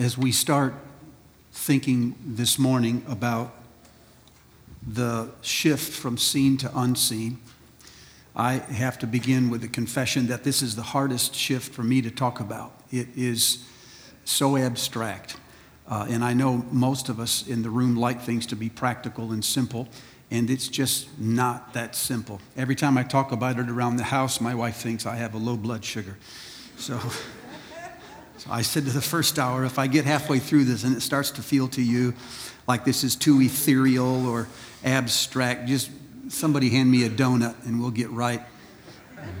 as we start thinking this morning about the shift from seen to unseen, I have to begin with a confession that this is the hardest shift for me to talk about. It is so abstract. Uh, and I know most of us in the room like things to be practical and simple, and it's just not that simple. Every time I talk about it around the house, my wife thinks I have a low blood sugar. So, so I said to the first hour, if I get halfway through this and it starts to feel to you like this is too ethereal or abstract, just somebody hand me a donut and we'll get right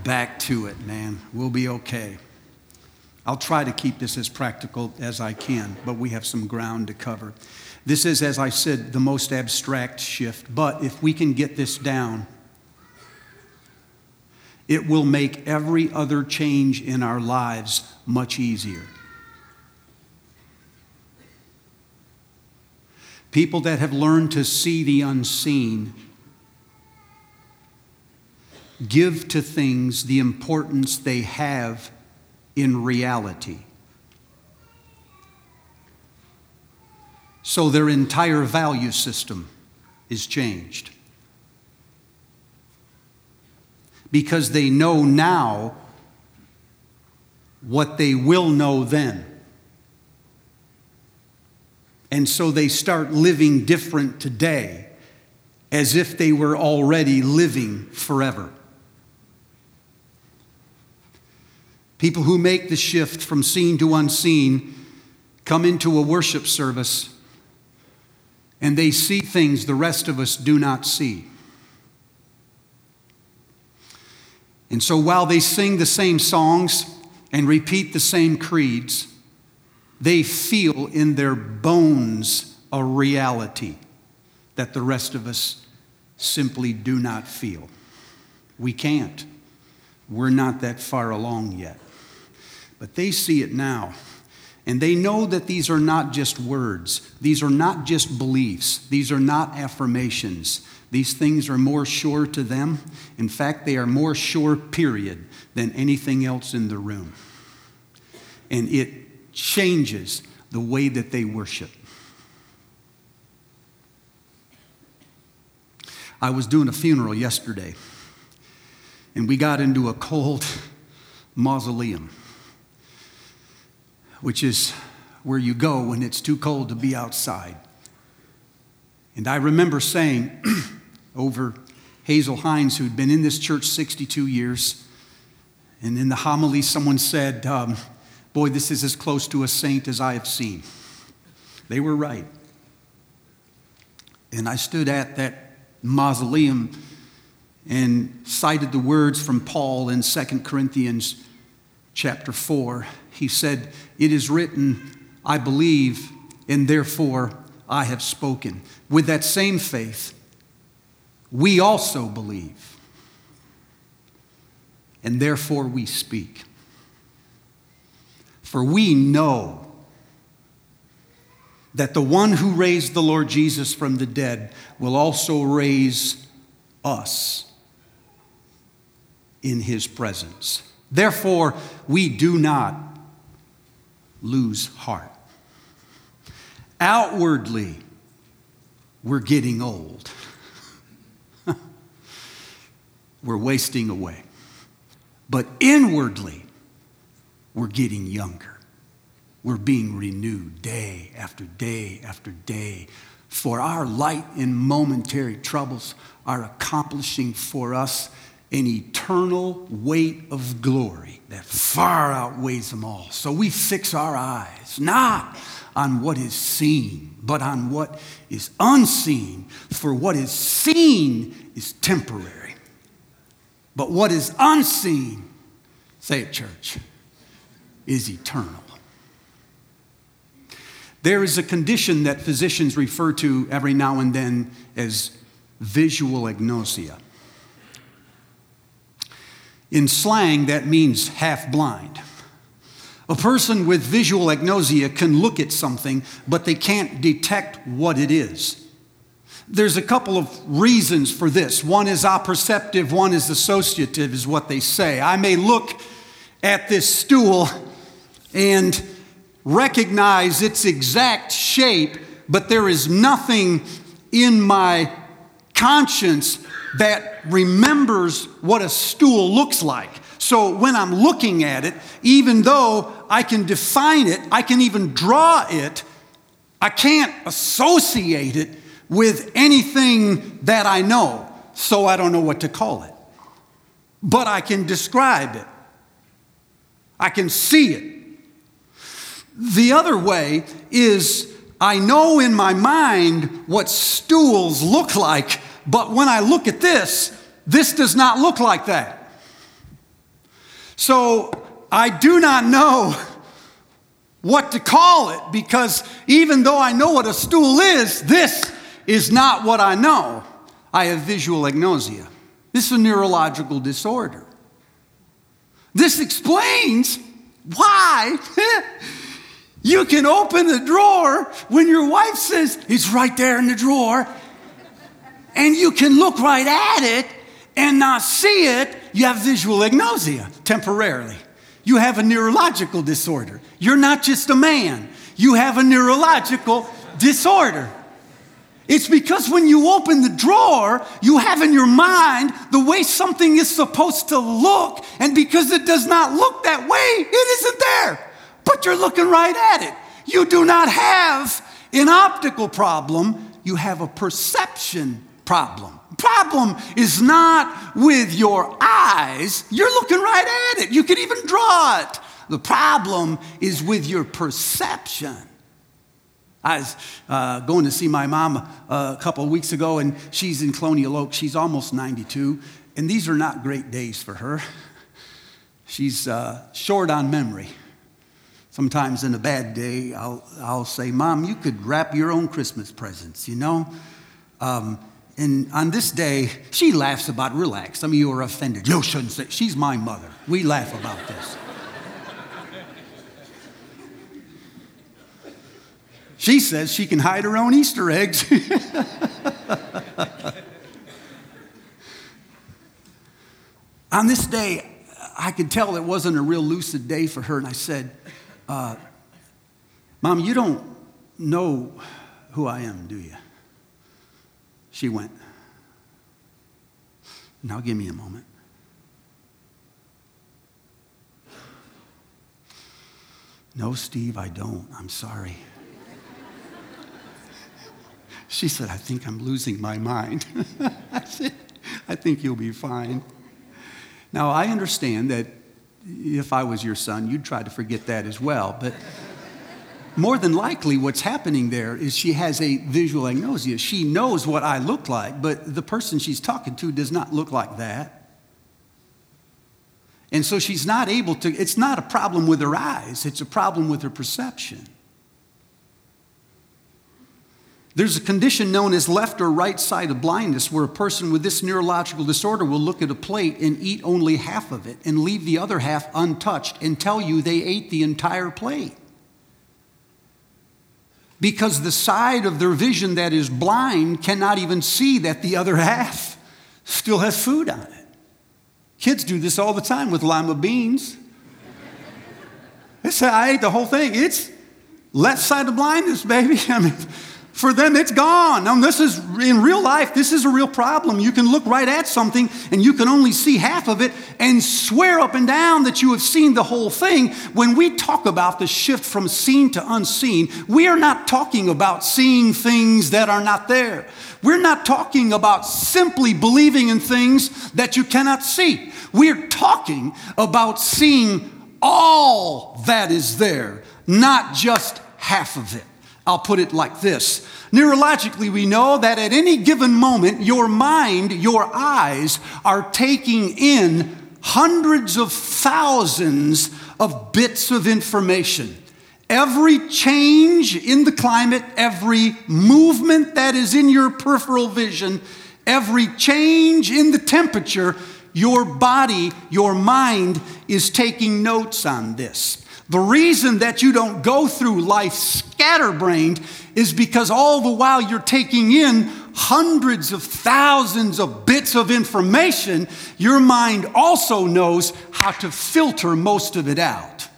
back to it, man. We'll be okay. I'll try to keep this as practical as I can, but we have some ground to cover. This is, as I said, the most abstract shift, but if we can get this down, it will make every other change in our lives much easier. People that have learned to see the unseen give to things the importance they have in reality. So their entire value system is changed. Because they know now what they will know then. And so they start living different today as if they were already living forever. People who make the shift from seen to unseen come into a worship service and they see things the rest of us do not see. And so while they sing the same songs and repeat the same creeds, they feel in their bones a reality that the rest of us simply do not feel. We can't. We're not that far along yet. But they see it now. And they know that these are not just words, these are not just beliefs, these are not affirmations. These things are more sure to them. In fact, they are more sure, period, than anything else in the room. And it changes the way that they worship. I was doing a funeral yesterday, and we got into a cold mausoleum which is where you go when it's too cold to be outside. And I remember saying over Hazel Hines, who'd been in this church 62 years, and in the homily, someone said, um, Boy, this is as close to a saint as I have seen. They were right. And I stood at that mausoleum and cited the words from Paul in 2 Corinthians chapter 4 he said, It is written, I believe, and therefore I have spoken. With that same faith, we also believe, and therefore we speak. For we know that the one who raised the Lord Jesus from the dead will also raise us in his presence. Therefore, we do not lose heart. Outwardly, we're getting old. We're wasting away. But inwardly, we're getting younger. We're being renewed day after day after day. For our light and momentary troubles are accomplishing for us an eternal weight of glory that far outweighs them all. So we fix our eyes not on what is seen, but on what is unseen. For what is seen is temporary, but what is unseen, say it, church, is eternal. There is a condition that physicians refer to every now and then as visual agnosia. In slang, that means half blind. A person with visual agnosia can look at something, but they can't detect what it is. There's a couple of reasons for this. One is apperceptive, one is associative, is what they say. I may look at this stool and recognize its exact shape, but there is nothing in my conscience that remembers what a stool looks like. So when I'm looking at it, even though I can define it, I can even draw it, I can't associate it with anything that I know, so I don't know what to call it. But I can describe it, I can see it. The other way is I know in my mind what stools look like, but when I look at this, this does not look like that. So I do not know what to call it because even though I know what a stool is, this is not what I know. I have visual agnosia. This is a neurological disorder. This explains why You can open the drawer when your wife says it's right there in the drawer, and you can look right at it and not see it. You have visual agnosia temporarily. You have a neurological disorder. You're not just a man, you have a neurological disorder. It's because when you open the drawer, you have in your mind the way something is supposed to look, and because it does not look that way, it isn't there but you're looking right at it. You do not have an optical problem, you have a perception problem. Problem is not with your eyes, you're looking right at it. You can even draw it. The problem is with your perception. I was uh, going to see my mom uh, a couple of weeks ago, and she's in Colonial Oak. She's almost 92, and these are not great days for her. She's uh, short on memory. Sometimes in a bad day, I'll, I'll say, Mom, you could wrap your own Christmas presents, you know? Um, and on this day, she laughs about relax. Some of you are offended. You shouldn't say, she's my mother. We laugh about this. She says she can hide her own Easter eggs. on this day, I could tell it wasn't a real lucid day for her, and I said, uh, Mom, you don't know who I am, do you? She went, Now give me a moment. No, Steve, I don't. I'm sorry. She said, I think I'm losing my mind. I said, I think you'll be fine. Now, I understand that if I was your son, you'd try to forget that as well. But more than likely, what's happening there is she has a visual agnosia. She knows what I look like, but the person she's talking to does not look like that. And so she's not able to, it's not a problem with her eyes, it's a problem with her perception. There's a condition known as left or right sided blindness where a person with this neurological disorder will look at a plate and eat only half of it and leave the other half untouched and tell you they ate the entire plate. Because the side of their vision that is blind cannot even see that the other half still has food on it. Kids do this all the time with lima beans. They say, I ate the whole thing. It's left side of blindness, baby. I mean, for them, it's gone. Now, this is in real life, this is a real problem. You can look right at something and you can only see half of it and swear up and down that you have seen the whole thing. When we talk about the shift from seen to unseen, we are not talking about seeing things that are not there. We're not talking about simply believing in things that you cannot see. We're talking about seeing all that is there, not just half of it. I'll put it like this Neurologically, we know that at any given moment, your mind, your eyes are taking in hundreds of thousands of bits of information. Every change in the climate, every movement that is in your peripheral vision, every change in the temperature, your body, your mind is taking notes on this. The reason that you don't go through life scatterbrained is because all the while you're taking in hundreds of thousands of bits of information, your mind also knows how to filter most of it out.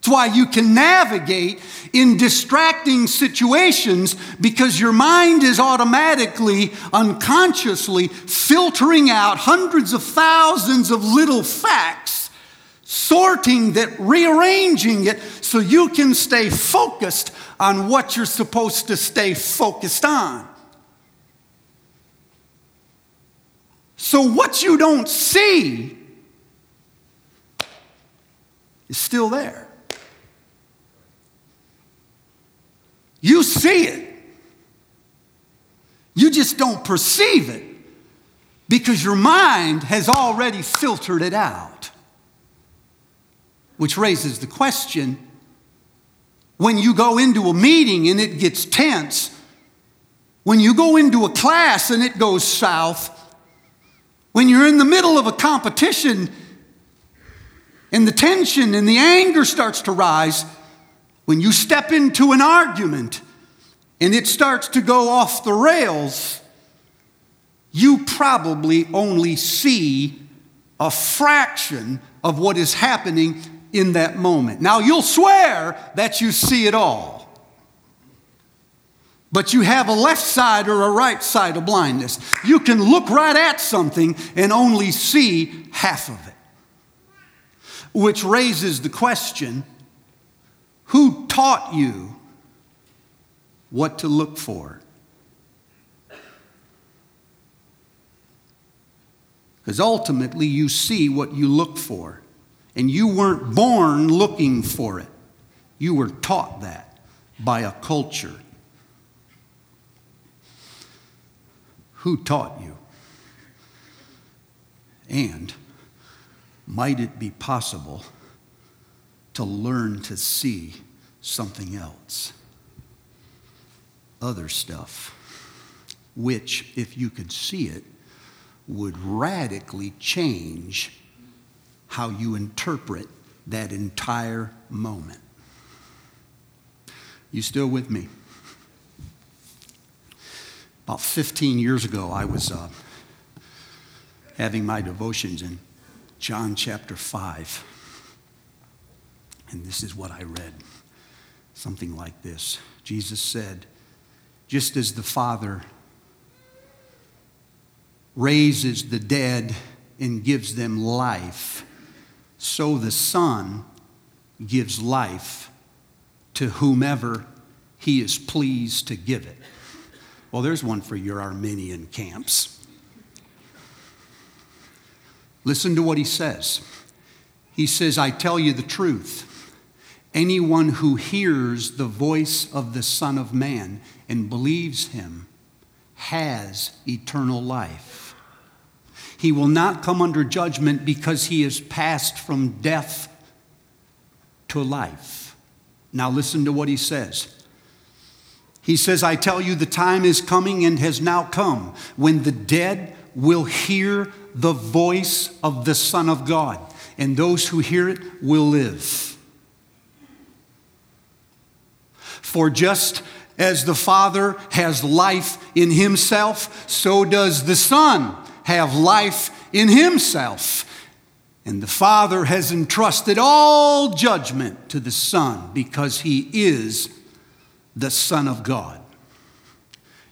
It's why you can navigate in distracting situations because your mind is automatically, unconsciously filtering out hundreds of thousands of little facts, sorting that, rearranging it so you can stay focused on what you're supposed to stay focused on. So, what you don't see is still there. You see it. You just don't perceive it because your mind has already filtered it out. Which raises the question when you go into a meeting and it gets tense, when you go into a class and it goes south, when you're in the middle of a competition and the tension and the anger starts to rise, when you step into an argument and it starts to go off the rails, you probably only see a fraction of what is happening in that moment. Now, you'll swear that you see it all, but you have a left side or a right side of blindness. You can look right at something and only see half of it, which raises the question who taught you what to look for? Because ultimately, you see what you look for. And you weren't born looking for it, you were taught that by a culture. Who taught you? And might it be possible to learn to see something else, other stuff, which, if you could see it, would radically change how you interpret that entire moment. You still with me? About 15 years ago, I was uh, having my devotions in John chapter 5. And this is what I read something like this Jesus said, Just as the Father raises the dead and gives them life, so the Son gives life to whomever he is pleased to give it. Well, there's one for your Arminian camps. Listen to what he says. He says, I tell you the truth. Anyone who hears the voice of the Son of Man and believes him has eternal life. He will not come under judgment because he is passed from death to life. Now, listen to what he says. He says, I tell you, the time is coming and has now come when the dead will hear the voice of the Son of God, and those who hear it will live. For just as the Father has life in himself, so does the Son have life in himself. And the Father has entrusted all judgment to the Son because he is the Son of God.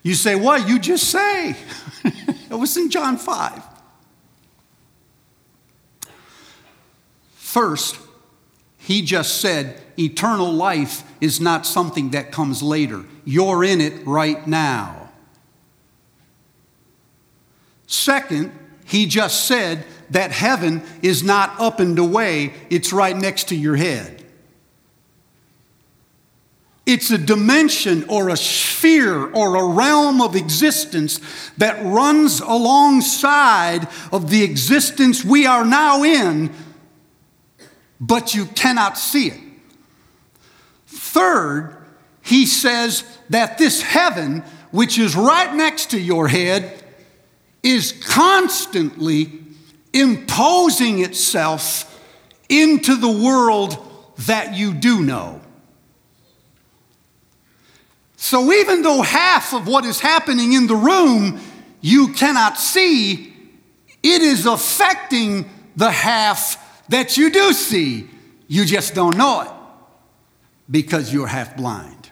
You say, What? You just say. it was in John 5. First, he just said eternal life is not something that comes later. You're in it right now. Second, he just said that heaven is not up and away, it's right next to your head. It's a dimension or a sphere or a realm of existence that runs alongside of the existence we are now in but you cannot see it. Third, he says that this heaven, which is right next to your head, is constantly imposing itself into the world that you do know. So even though half of what is happening in the room you cannot see, it is affecting the half that you do see. You just don't know it. because you're half blind.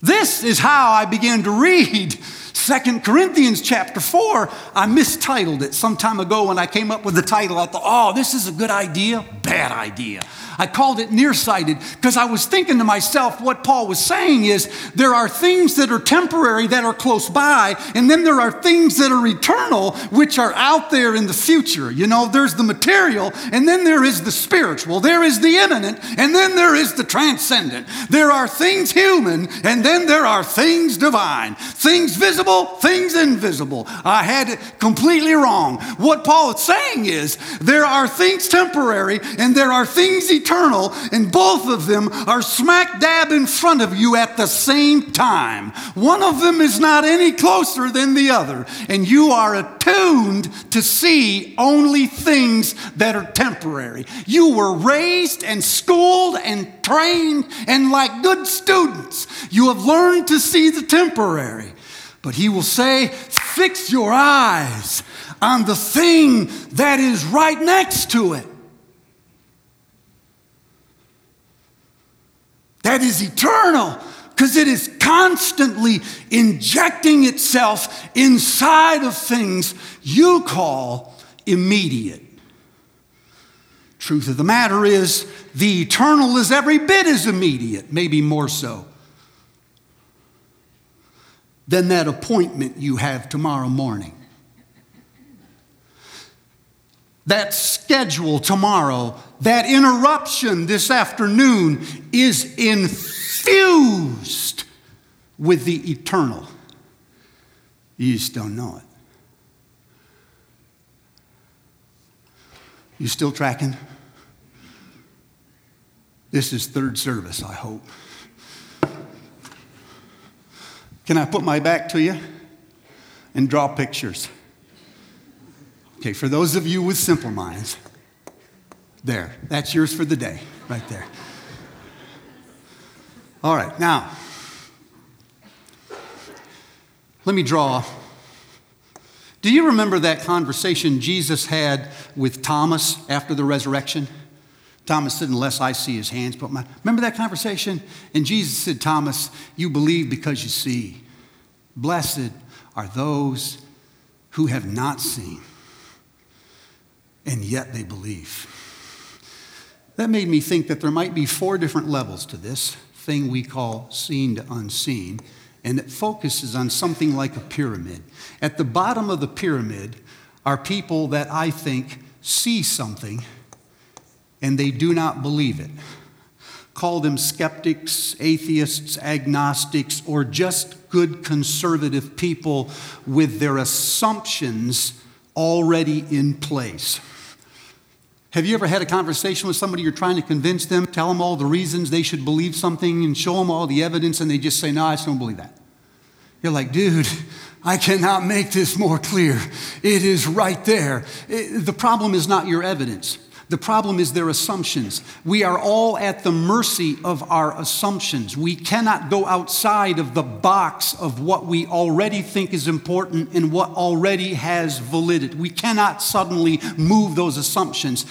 This is how I began to read Second Corinthians chapter 4. I mistitled it some time ago when I came up with the title. I thought, oh, this is a good idea. Bad idea. I called it nearsighted because I was thinking to myself, what Paul was saying is there are things that are temporary that are close by, and then there are things that are eternal which are out there in the future. You know, there's the material, and then there is the spiritual, there is the immanent, and then there is the transcendent. There are things human, and then there are things divine, things visible, things invisible. I had it completely wrong. What Paul is saying is there are things temporary, and there are things eternal eternal, and both of them are smack dab in front of you at the same time. One of them is not any closer than the other, and you are attuned to see only things that are temporary. You were raised and schooled and trained, and like good students, you have learned to see the temporary. But he will say, Fix your eyes on the thing that is right next to it. That is eternal because it is constantly injecting itself inside of things you call immediate. Truth of the matter is, the eternal is every bit as immediate, maybe more so, than that appointment you have tomorrow morning. That schedule tomorrow that interruption this afternoon is infused with the eternal. You just don't know it. You still tracking? This is third service, I hope. Can I put my back to you and draw pictures? Okay, for those of you with simple minds, there, that's yours for the day, right there. All right, now, let me draw. Do you remember that conversation Jesus had with Thomas after the resurrection? Thomas said, Unless I see his hands, but my. Remember that conversation? And Jesus said, Thomas, you believe because you see. Blessed are those who have not seen, and yet they believe. That made me think that there might be four different levels to this thing we call seen to unseen, and it focuses on something like a pyramid. At the bottom of the pyramid are people that I think see something and they do not believe it. Call them skeptics, atheists, agnostics, or just good conservative people with their assumptions already in place. Have you ever had a conversation with somebody you're trying to convince them, tell them all the reasons they should believe something and show them all the evidence, and they just say, No, I just don't believe that? You're like, dude, I cannot make this more clear. It is right there. It, the problem is not your evidence. The problem is their assumptions. We are all at the mercy of our assumptions. We cannot go outside of the box of what we already think is important and what already has validity. We cannot suddenly move those assumptions.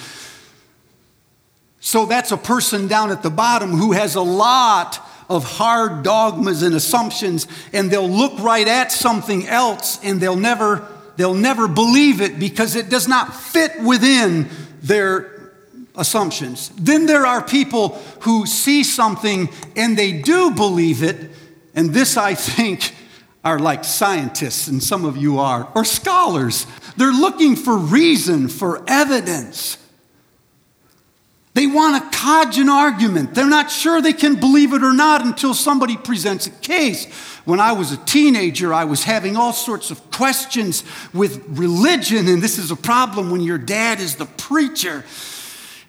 So that's a person down at the bottom who has a lot of hard dogmas and assumptions and they'll look right at something else and they'll never they'll never believe it because it does not fit within their assumptions. Then there are people who see something and they do believe it, and this I think are like scientists, and some of you are, or scholars. They're looking for reason, for evidence. They want a an argument. They're not sure they can believe it or not until somebody presents a case. When I was a teenager, I was having all sorts of questions with religion, and this is a problem when your dad is the preacher.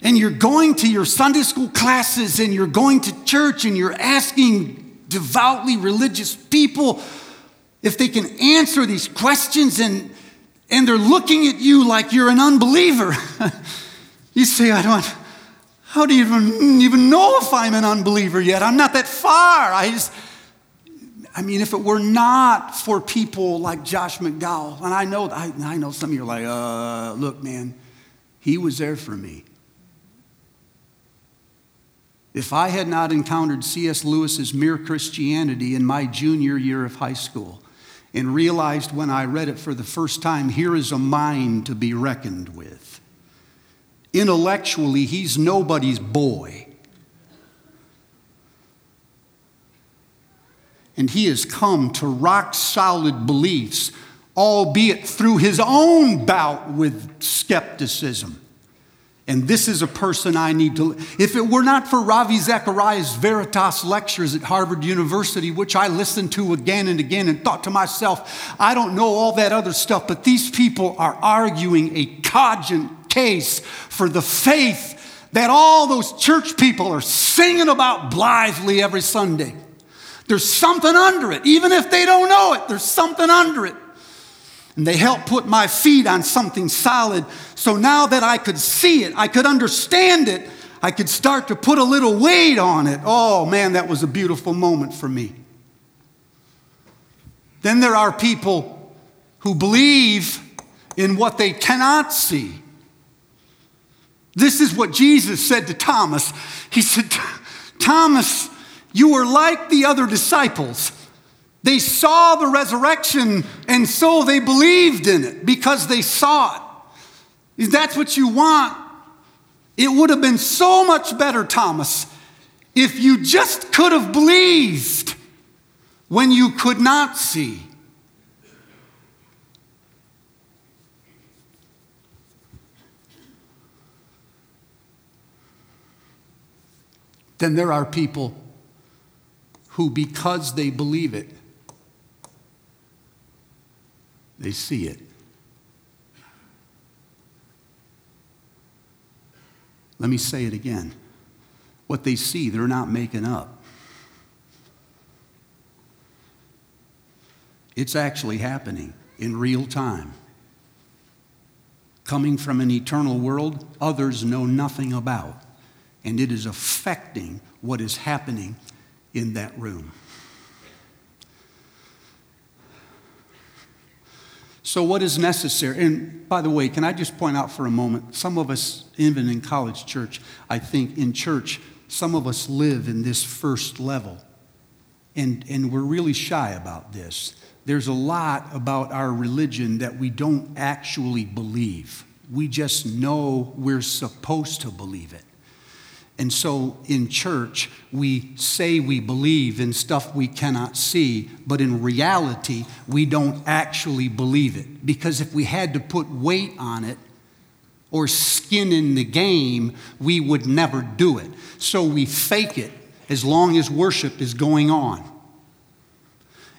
And you're going to your Sunday school classes and you're going to church and you're asking devoutly religious people if they can answer these questions, and, and they're looking at you like you're an unbeliever. you say, I don't. How do you even, even know if I'm an unbeliever yet? I'm not that far. I just, I mean, if it were not for people like Josh McDowell, and I know, I, I know some of you are like, uh, look, man, he was there for me. If I had not encountered C.S. Lewis's Mere Christianity in my junior year of high school and realized when I read it for the first time, here is a mind to be reckoned with. Intellectually, he's nobody's boy. And he has come to rock solid beliefs, albeit through his own bout with skepticism. And this is a person I need to. If it were not for Ravi Zacharias' Veritas lectures at Harvard University, which I listened to again and again and thought to myself, I don't know all that other stuff, but these people are arguing a cogent case for the faith that all those church people are singing about blithely every Sunday. There's something under it. Even if they don't know it, there's something under it. And they helped put my feet on something solid. So now that I could see it, I could understand it, I could start to put a little weight on it. Oh man, that was a beautiful moment for me. Then there are people who believe in what they cannot see. This is what Jesus said to Thomas. He said, Thomas, you are like the other disciples. They saw the resurrection and so they believed in it because they saw it. If That's what you want. It would have been so much better, Thomas, if you just could have believed when you could not see. Then there are people who, because they believe it, they see it. Let me say it again. What they see, they're not making up. It's actually happening in real time. Coming from an eternal world others know nothing about, and it is affecting what is happening in that room. So, what is necessary? And by the way, can I just point out for a moment, some of us, even in college church, I think in church, some of us live in this first level. And, and we're really shy about this. There's a lot about our religion that we don't actually believe. We just know we're supposed to believe it. And so in church, we say we believe in stuff we cannot see, but in reality, we don't actually believe it. Because if we had to put weight on it or skin in the game, we would never do it. So we fake it as long as worship is going on.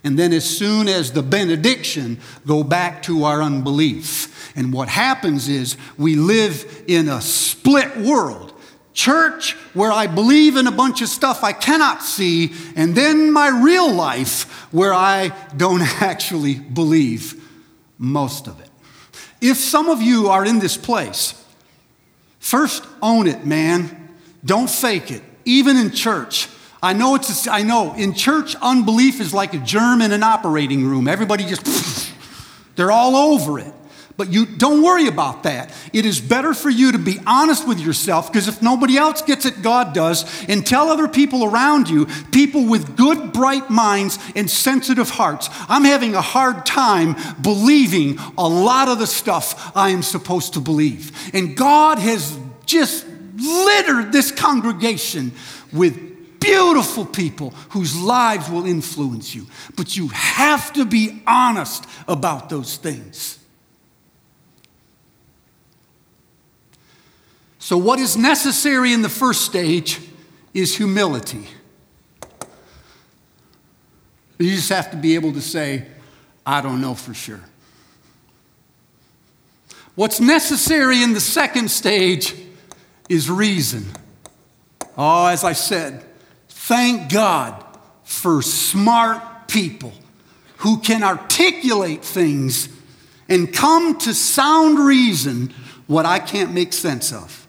And then, as soon as the benediction, go back to our unbelief. And what happens is we live in a split world church where I believe in a bunch of stuff I cannot see, and then my real life where I don't actually believe most of it. If some of you are in this place, first own it, man. Don't fake it, even in church. I know it's, a, I know, in church, unbelief is like a germ in an operating room. Everybody just, they're all over it. But you don't worry about that. It is better for you to be honest with yourself because if nobody else gets it, God does, and tell other people around you, people with good, bright minds and sensitive hearts. I'm having a hard time believing a lot of the stuff I am supposed to believe. And God has just littered this congregation with beautiful people whose lives will influence you. But you have to be honest about those things. So, what is necessary in the first stage is humility. You just have to be able to say, I don't know for sure. What's necessary in the second stage is reason. Oh, as I said, thank God for smart people who can articulate things and come to sound reason what I can't make sense of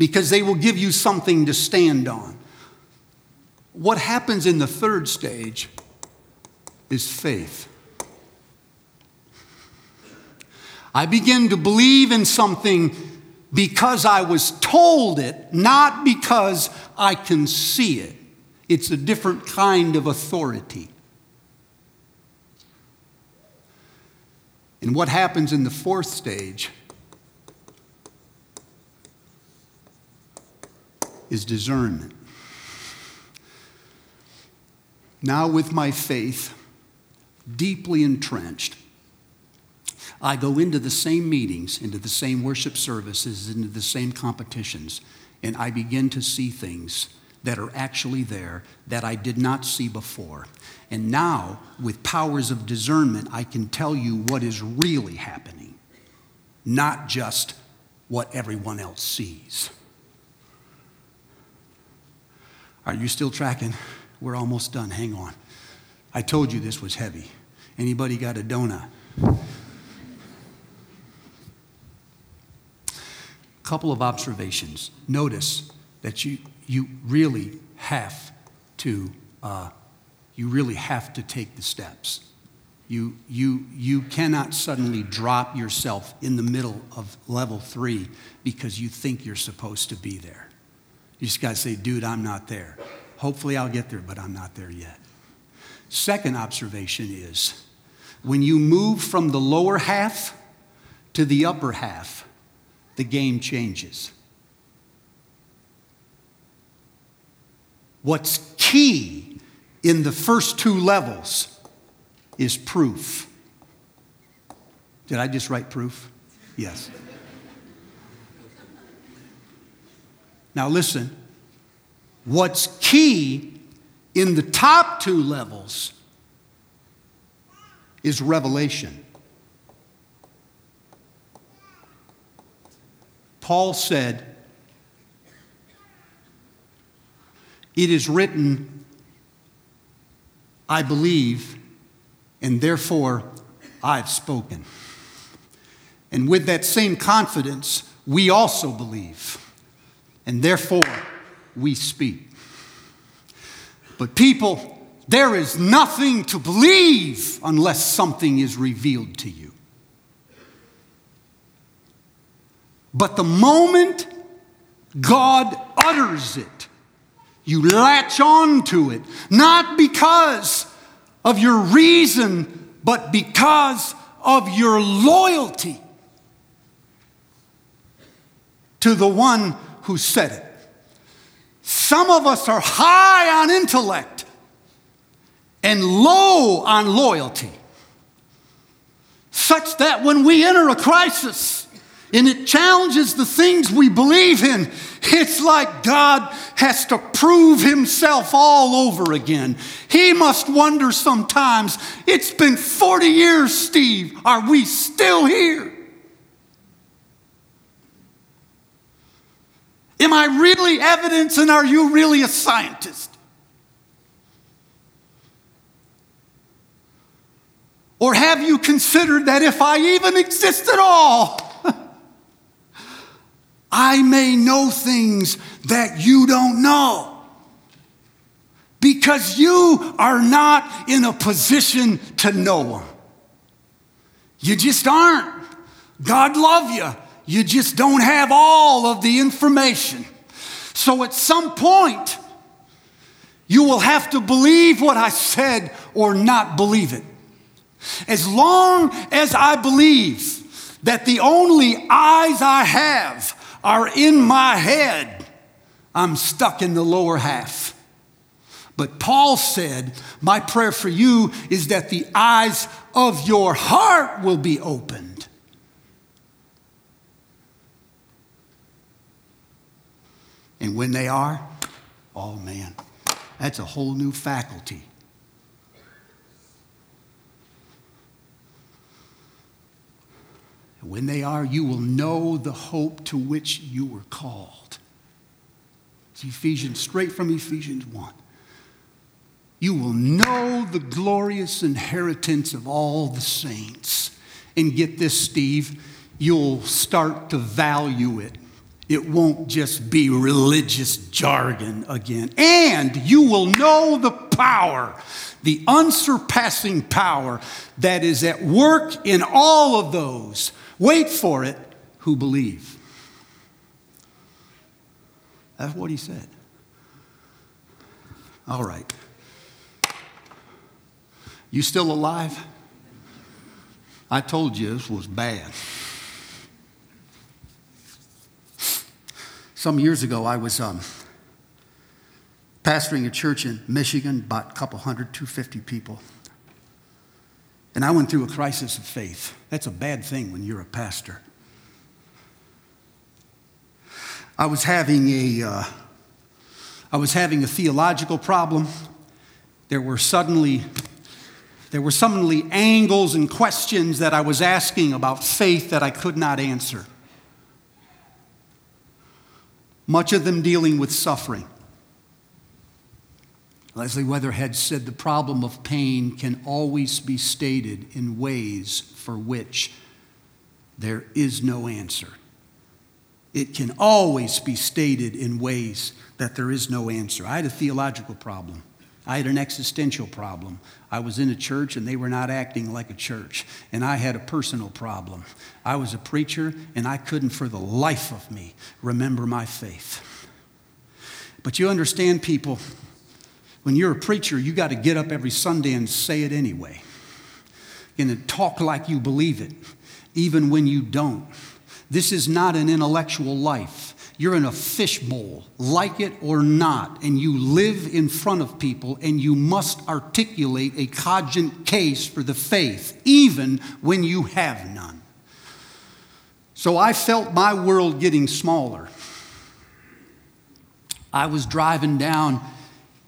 because they will give you something to stand on. What happens in the third stage is faith. I begin to believe in something because I was told it, not because I can see it. It's a different kind of authority. And what happens in the fourth stage is discernment. Now, with my faith deeply entrenched, I go into the same meetings, into the same worship services, into the same competitions, and I begin to see things that are actually there that I did not see before. And now, with powers of discernment, I can tell you what is really happening, not just what everyone else sees. Are you still tracking? We're almost done. Hang on. I told you this was heavy. Anybody got a donut? Couple of observations. Notice that you, you really have to uh, you really have to take the steps. You, you, you cannot suddenly drop yourself in the middle of level three because you think you're supposed to be there. You just got to say, dude, I'm not there. Hopefully I'll get there, but I'm not there yet. Second observation is when you move from the lower half to the upper half, the game changes. What's key in the first two levels is proof. Did I just write proof? Yes. Now, listen, what's key in the top two levels is revelation. Paul said, It is written, I believe, and therefore I've spoken. And with that same confidence, we also believe, and therefore we speak. But people, there is nothing to believe unless something is revealed to you. But the moment God utters it, you latch on to it, not because of your reason, but because of your loyalty to the one who said it. Some of us are high on intellect and low on loyalty, such that when we enter a crisis, and it challenges the things we believe in. It's like God has to prove himself all over again. He must wonder sometimes, it's been 40 years, Steve. Are we still here? Am I really evidence and are you really a scientist? Or have you considered that if I even exist at all, I may know things that you don't know. Because you are not in a position to know them. You just aren't. God love you. You just don't have all of the information. So at some point, you will have to believe what I said or not believe it. As long as I believe that the only eyes I have are in my head, I'm stuck in the lower half. But Paul said, My prayer for you is that the eyes of your heart will be opened. And when they are, oh man, that's a whole new faculty. When they are, you will know the hope to which you were called. It's Ephesians, straight from Ephesians 1. You will know the glorious inheritance of all the saints. And get this, Steve, you'll start to value it. It won't just be religious jargon again. And you will know the power, the unsurpassing power that is at work in all of those wait for it, who believe. That's what he said. All right. You still alive? I told you this was bad. Some years ago, I was um, pastoring a church in Michigan, about a couple hundred, 250 people. And I went through a crisis of faith. That's a bad thing when you're a pastor. I was having a, uh, I was having a theological problem. There were suddenly, there were suddenly angles and questions that I was asking about faith that I could not answer. Much of them dealing with suffering. Leslie Weatherhead said the problem of pain can always be stated in ways for which there is no answer. It can always be stated in ways that there is no answer. I had a theological problem. I had an existential problem. I was in a church and they were not acting like a church. And I had a personal problem. I was a preacher and I couldn't for the life of me remember my faith. But you understand, people, when you're a preacher, you got to get up every Sunday and say it anyway. And talk like you believe it, even when you don't. This is not an intellectual life. You're in a fishbowl, like it or not, and you live in front of people and you must articulate a cogent case for the faith, even when you have none. So I felt my world getting smaller. I was driving down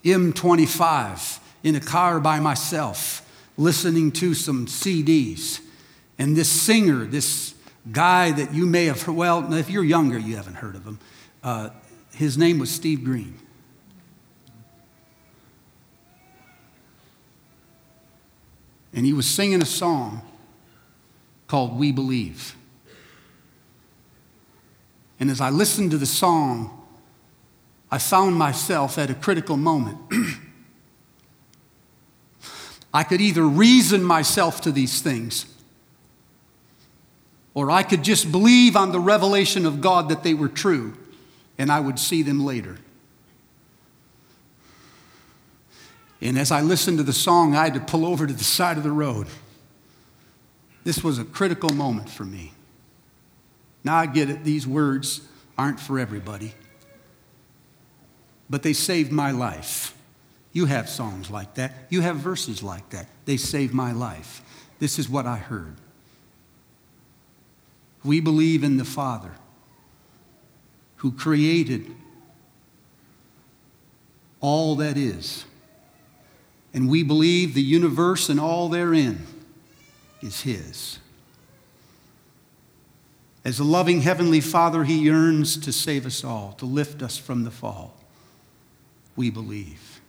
M25 in a car by myself, listening to some CDs. And this singer, this guy that you may have heard, well, if you're younger, you haven't heard of him. Uh, his name was Steve Green. And he was singing a song called We Believe. And as I listened to the song, I found myself at a critical moment. I could either reason myself to these things, or I could just believe on the revelation of God that they were true, and I would see them later. And as I listened to the song, I had to pull over to the side of the road. This was a critical moment for me. Now I get it, these words aren't for everybody but they saved my life. You have songs like that. You have verses like that. They saved my life. This is what I heard. We believe in the Father who created all that is. And we believe the universe and all therein is His. As a loving Heavenly Father, He yearns to save us all, to lift us from the fall we believe.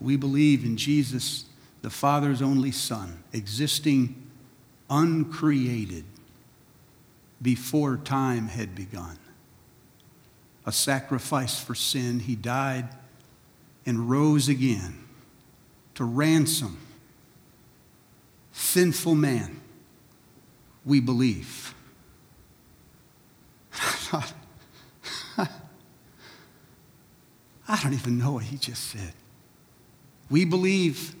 We believe in Jesus, the Father's only Son, existing uncreated before time had begun. A sacrifice for sin, he died and rose again to ransom sinful man. We believe. I don't even know what he just said. We believe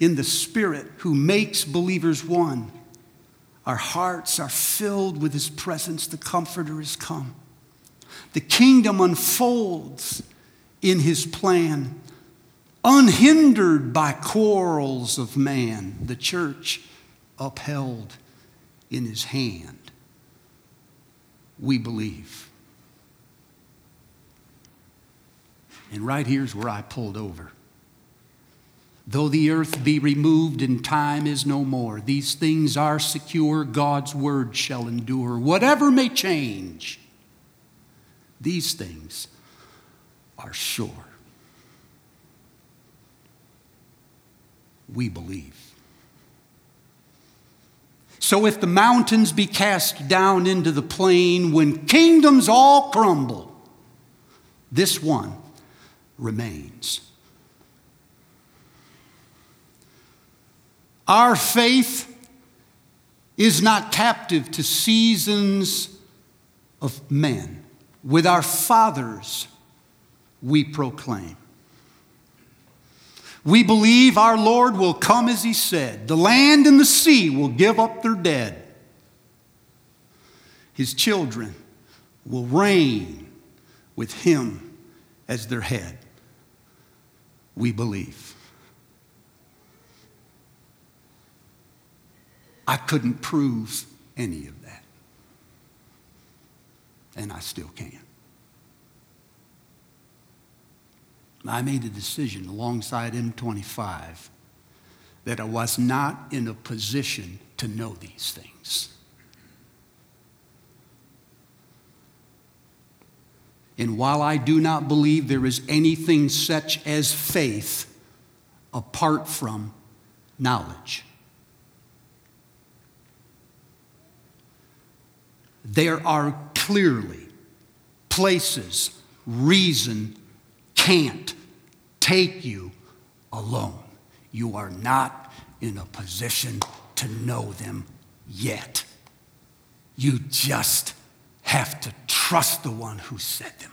in the Spirit who makes believers one. Our hearts are filled with his presence. The Comforter has come. The kingdom unfolds in his plan, unhindered by quarrels of man. The church upheld in his hand. We believe. And right here's where I pulled over. Though the earth be removed and time is no more, these things are secure, God's word shall endure. Whatever may change, these things are sure. We believe. So if the mountains be cast down into the plain, when kingdoms all crumble, this one remains. Our faith is not captive to seasons of men. with our fathers we proclaim. We believe our Lord will come as he said. The land and the sea will give up their dead. His children will reign with him as their head. We believe. I couldn't prove any of that. And I still can't. I made a decision alongside M25 that I was not in a position to know these things. And while I do not believe there is anything such as faith apart from knowledge, there are clearly places reason can't take you alone. You are not in a position to know them yet. You just have to trust the one who said them.